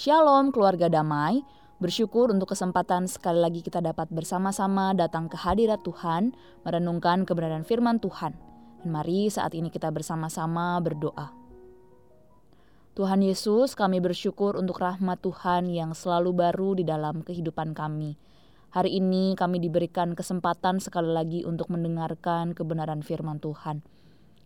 Shalom keluarga damai, bersyukur untuk kesempatan sekali lagi kita dapat bersama-sama datang ke hadirat Tuhan, merenungkan kebenaran firman Tuhan. Dan mari saat ini kita bersama-sama berdoa. Tuhan Yesus, kami bersyukur untuk rahmat Tuhan yang selalu baru di dalam kehidupan kami. Hari ini kami diberikan kesempatan sekali lagi untuk mendengarkan kebenaran firman Tuhan.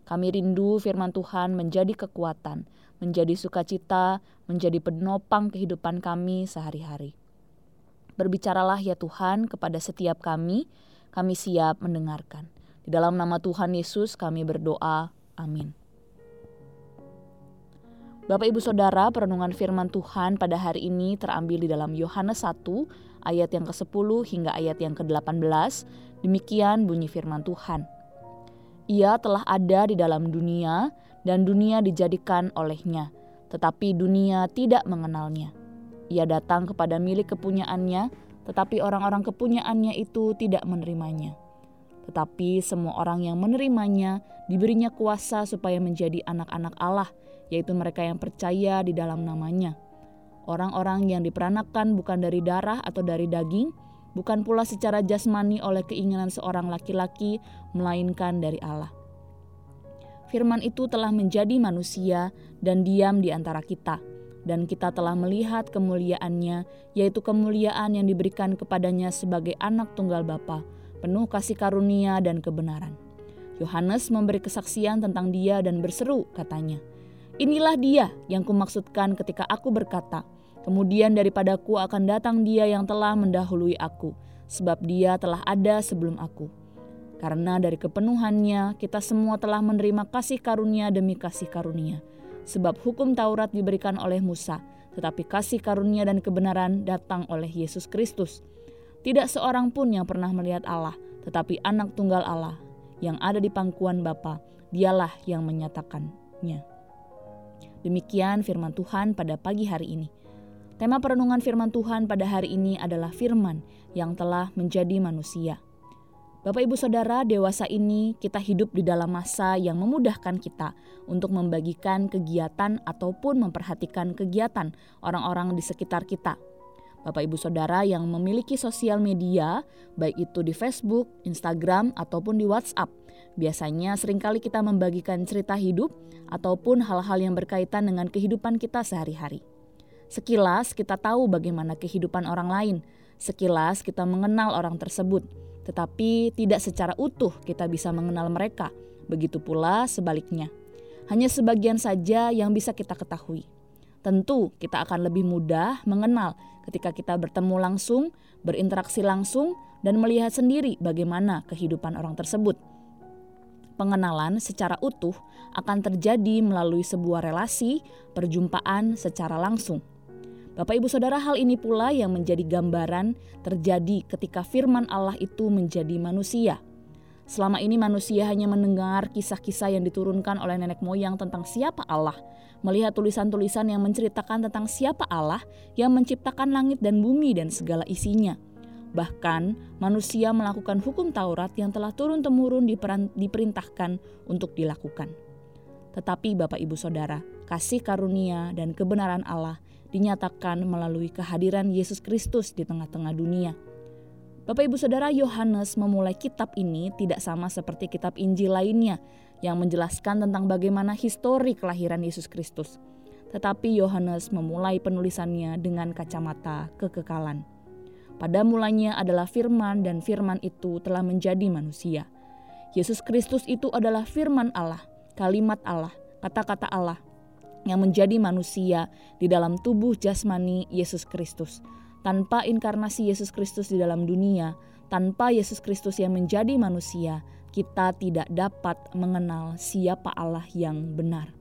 Kami rindu firman Tuhan menjadi kekuatan, menjadi sukacita, menjadi penopang kehidupan kami sehari-hari. Berbicaralah ya Tuhan kepada setiap kami, kami siap mendengarkan. Di dalam nama Tuhan Yesus kami berdoa. Amin. Bapak Ibu Saudara, perenungan firman Tuhan pada hari ini terambil di dalam Yohanes 1 ayat yang ke-10 hingga ayat yang ke-18. Demikian bunyi firman Tuhan. Ia telah ada di dalam dunia dan dunia dijadikan olehnya, tetapi dunia tidak mengenalnya. Ia datang kepada milik kepunyaannya, tetapi orang-orang kepunyaannya itu tidak menerimanya. Tetapi semua orang yang menerimanya diberinya kuasa supaya menjadi anak-anak Allah, yaitu mereka yang percaya di dalam namanya. Orang-orang yang diperanakan bukan dari darah atau dari daging, bukan pula secara jasmani oleh keinginan seorang laki-laki, melainkan dari Allah firman itu telah menjadi manusia dan diam di antara kita. Dan kita telah melihat kemuliaannya, yaitu kemuliaan yang diberikan kepadanya sebagai anak tunggal Bapa, penuh kasih karunia dan kebenaran. Yohanes memberi kesaksian tentang dia dan berseru katanya, Inilah dia yang kumaksudkan ketika aku berkata, kemudian daripadaku akan datang dia yang telah mendahului aku, sebab dia telah ada sebelum aku. Karena dari kepenuhannya kita semua telah menerima kasih karunia demi kasih karunia. Sebab hukum Taurat diberikan oleh Musa, tetapi kasih karunia dan kebenaran datang oleh Yesus Kristus. Tidak seorang pun yang pernah melihat Allah, tetapi anak tunggal Allah yang ada di pangkuan Bapa, dialah yang menyatakannya. Demikian firman Tuhan pada pagi hari ini. Tema perenungan firman Tuhan pada hari ini adalah firman yang telah menjadi manusia. Bapak, ibu, saudara, dewasa ini kita hidup di dalam masa yang memudahkan kita untuk membagikan kegiatan ataupun memperhatikan kegiatan orang-orang di sekitar kita. Bapak, ibu, saudara yang memiliki sosial media, baik itu di Facebook, Instagram, ataupun di WhatsApp, biasanya sering kali kita membagikan cerita hidup ataupun hal-hal yang berkaitan dengan kehidupan kita sehari-hari. Sekilas kita tahu bagaimana kehidupan orang lain, sekilas kita mengenal orang tersebut tetapi tidak secara utuh kita bisa mengenal mereka. Begitu pula sebaliknya. Hanya sebagian saja yang bisa kita ketahui. Tentu kita akan lebih mudah mengenal ketika kita bertemu langsung, berinteraksi langsung, dan melihat sendiri bagaimana kehidupan orang tersebut. Pengenalan secara utuh akan terjadi melalui sebuah relasi perjumpaan secara langsung Bapak Ibu Saudara hal ini pula yang menjadi gambaran terjadi ketika firman Allah itu menjadi manusia. Selama ini manusia hanya mendengar kisah-kisah yang diturunkan oleh nenek moyang tentang siapa Allah, melihat tulisan-tulisan yang menceritakan tentang siapa Allah yang menciptakan langit dan bumi dan segala isinya. Bahkan manusia melakukan hukum Taurat yang telah turun-temurun diperintahkan untuk dilakukan. Tetapi Bapak Ibu Saudara, kasih karunia dan kebenaran Allah dinyatakan melalui kehadiran Yesus Kristus di tengah-tengah dunia. Bapak Ibu Saudara Yohanes memulai kitab ini tidak sama seperti kitab Injil lainnya yang menjelaskan tentang bagaimana histori kelahiran Yesus Kristus. Tetapi Yohanes memulai penulisannya dengan kacamata kekekalan. Pada mulanya adalah firman dan firman itu telah menjadi manusia. Yesus Kristus itu adalah firman Allah, kalimat Allah, kata-kata Allah yang menjadi manusia di dalam tubuh jasmani Yesus Kristus. Tanpa inkarnasi Yesus Kristus di dalam dunia, tanpa Yesus Kristus yang menjadi manusia, kita tidak dapat mengenal siapa Allah yang benar.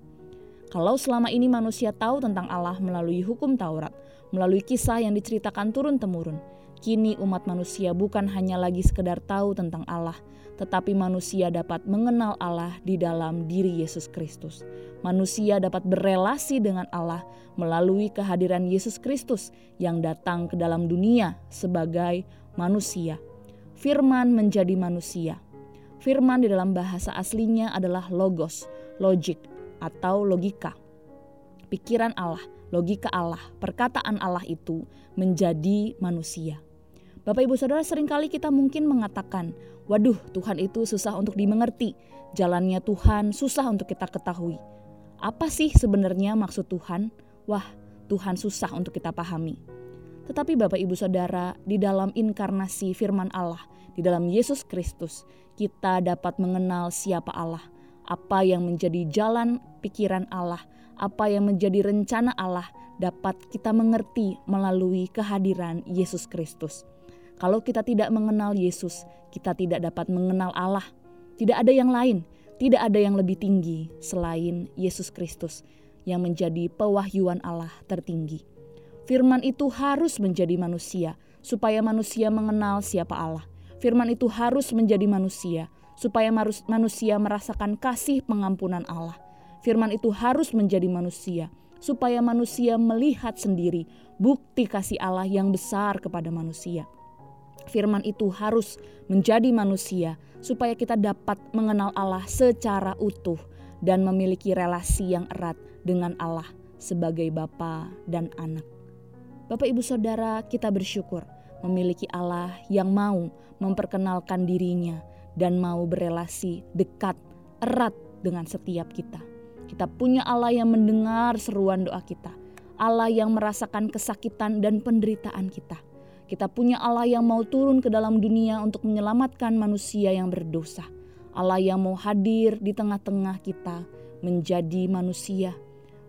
Kalau selama ini manusia tahu tentang Allah melalui hukum Taurat, melalui kisah yang diceritakan turun-temurun, Kini umat manusia bukan hanya lagi sekedar tahu tentang Allah, tetapi manusia dapat mengenal Allah di dalam diri Yesus Kristus. Manusia dapat berelasi dengan Allah melalui kehadiran Yesus Kristus yang datang ke dalam dunia sebagai manusia. Firman menjadi manusia. Firman di dalam bahasa aslinya adalah logos, logik, atau logika. Pikiran Allah logika Allah, perkataan Allah itu menjadi manusia. Bapak Ibu Saudara sering kali kita mungkin mengatakan, waduh Tuhan itu susah untuk dimengerti, jalannya Tuhan susah untuk kita ketahui. Apa sih sebenarnya maksud Tuhan? Wah, Tuhan susah untuk kita pahami. Tetapi Bapak Ibu Saudara, di dalam inkarnasi firman Allah, di dalam Yesus Kristus, kita dapat mengenal siapa Allah, apa yang menjadi jalan pikiran Allah, apa yang menjadi rencana Allah dapat kita mengerti melalui kehadiran Yesus Kristus. Kalau kita tidak mengenal Yesus, kita tidak dapat mengenal Allah. Tidak ada yang lain, tidak ada yang lebih tinggi selain Yesus Kristus yang menjadi pewahyuan Allah tertinggi. Firman itu harus menjadi manusia supaya manusia mengenal siapa Allah. Firman itu harus menjadi manusia supaya manusia merasakan kasih pengampunan Allah. Firman itu harus menjadi manusia supaya manusia melihat sendiri bukti kasih Allah yang besar kepada manusia firman itu harus menjadi manusia supaya kita dapat mengenal Allah secara utuh dan memiliki relasi yang erat dengan Allah sebagai Bapa dan anak. Bapak Ibu Saudara, kita bersyukur memiliki Allah yang mau memperkenalkan dirinya dan mau berelasi dekat, erat dengan setiap kita. Kita punya Allah yang mendengar seruan doa kita, Allah yang merasakan kesakitan dan penderitaan kita kita punya Allah yang mau turun ke dalam dunia untuk menyelamatkan manusia yang berdosa. Allah yang mau hadir di tengah-tengah kita menjadi manusia.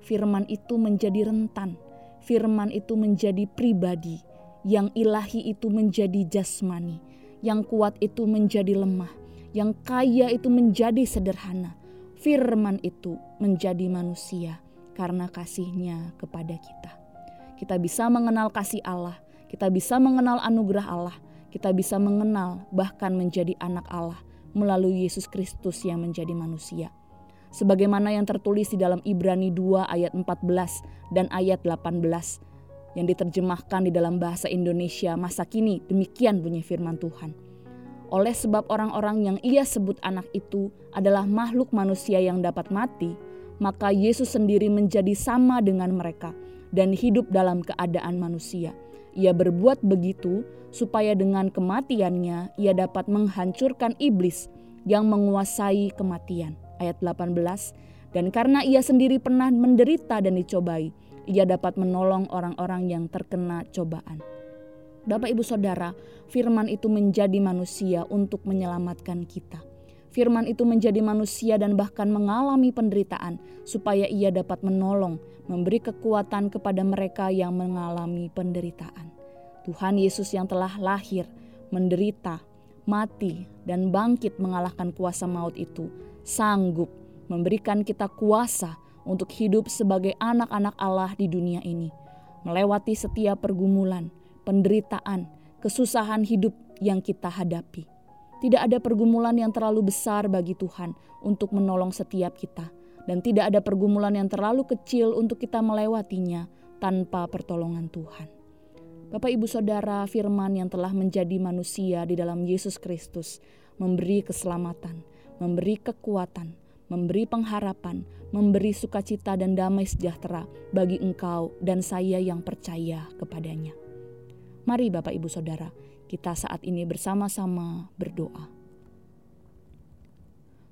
Firman itu menjadi rentan. Firman itu menjadi pribadi. Yang ilahi itu menjadi jasmani. Yang kuat itu menjadi lemah. Yang kaya itu menjadi sederhana. Firman itu menjadi manusia karena kasihnya kepada kita. Kita bisa mengenal kasih Allah kita bisa mengenal anugerah Allah, kita bisa mengenal bahkan menjadi anak Allah melalui Yesus Kristus yang menjadi manusia. Sebagaimana yang tertulis di dalam Ibrani 2 ayat 14 dan ayat 18 yang diterjemahkan di dalam bahasa Indonesia masa kini, demikian bunyi firman Tuhan. Oleh sebab orang-orang yang ia sebut anak itu adalah makhluk manusia yang dapat mati, maka Yesus sendiri menjadi sama dengan mereka dan hidup dalam keadaan manusia ia berbuat begitu supaya dengan kematiannya ia dapat menghancurkan iblis yang menguasai kematian. Ayat 18. Dan karena ia sendiri pernah menderita dan dicobai, ia dapat menolong orang-orang yang terkena cobaan. Bapak Ibu Saudara, firman itu menjadi manusia untuk menyelamatkan kita. Firman itu menjadi manusia dan bahkan mengalami penderitaan supaya ia dapat menolong, memberi kekuatan kepada mereka yang mengalami penderitaan. Tuhan Yesus yang telah lahir, menderita, mati, dan bangkit mengalahkan kuasa maut itu, sanggup memberikan kita kuasa untuk hidup sebagai anak-anak Allah di dunia ini, melewati setiap pergumulan, penderitaan, kesusahan hidup yang kita hadapi. Tidak ada pergumulan yang terlalu besar bagi Tuhan untuk menolong setiap kita, dan tidak ada pergumulan yang terlalu kecil untuk kita melewatinya tanpa pertolongan Tuhan. Bapak, ibu, saudara, firman yang telah menjadi manusia di dalam Yesus Kristus memberi keselamatan, memberi kekuatan, memberi pengharapan, memberi sukacita dan damai sejahtera bagi engkau dan saya yang percaya kepadanya. Mari, Bapak, ibu, saudara, kita saat ini bersama-sama berdoa.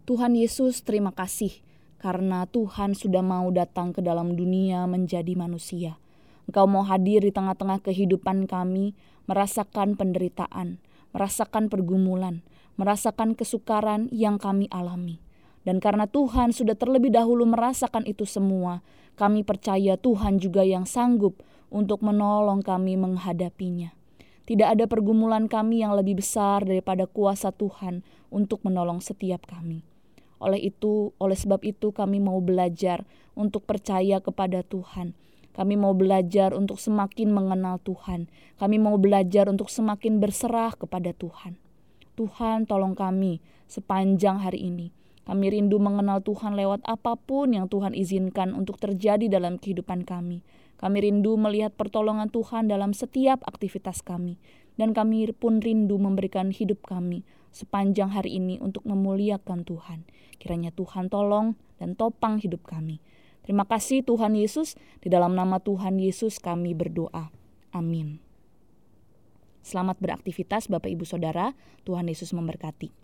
Tuhan Yesus, terima kasih karena Tuhan sudah mau datang ke dalam dunia menjadi manusia. Engkau mau hadir di tengah-tengah kehidupan kami, merasakan penderitaan, merasakan pergumulan, merasakan kesukaran yang kami alami. Dan karena Tuhan sudah terlebih dahulu merasakan itu semua, kami percaya Tuhan juga yang sanggup untuk menolong kami menghadapinya. Tidak ada pergumulan kami yang lebih besar daripada kuasa Tuhan untuk menolong setiap kami. Oleh itu, oleh sebab itu kami mau belajar untuk percaya kepada Tuhan. Kami mau belajar untuk semakin mengenal Tuhan. Kami mau belajar untuk semakin berserah kepada Tuhan. Tuhan, tolong kami sepanjang hari ini. Kami rindu mengenal Tuhan lewat apa pun yang Tuhan izinkan untuk terjadi dalam kehidupan kami. Kami rindu melihat pertolongan Tuhan dalam setiap aktivitas kami, dan kami pun rindu memberikan hidup kami sepanjang hari ini untuk memuliakan Tuhan. Kiranya Tuhan tolong dan topang hidup kami. Terima kasih Tuhan Yesus, di dalam nama Tuhan Yesus kami berdoa. Amin. Selamat beraktivitas Bapak Ibu Saudara, Tuhan Yesus memberkati.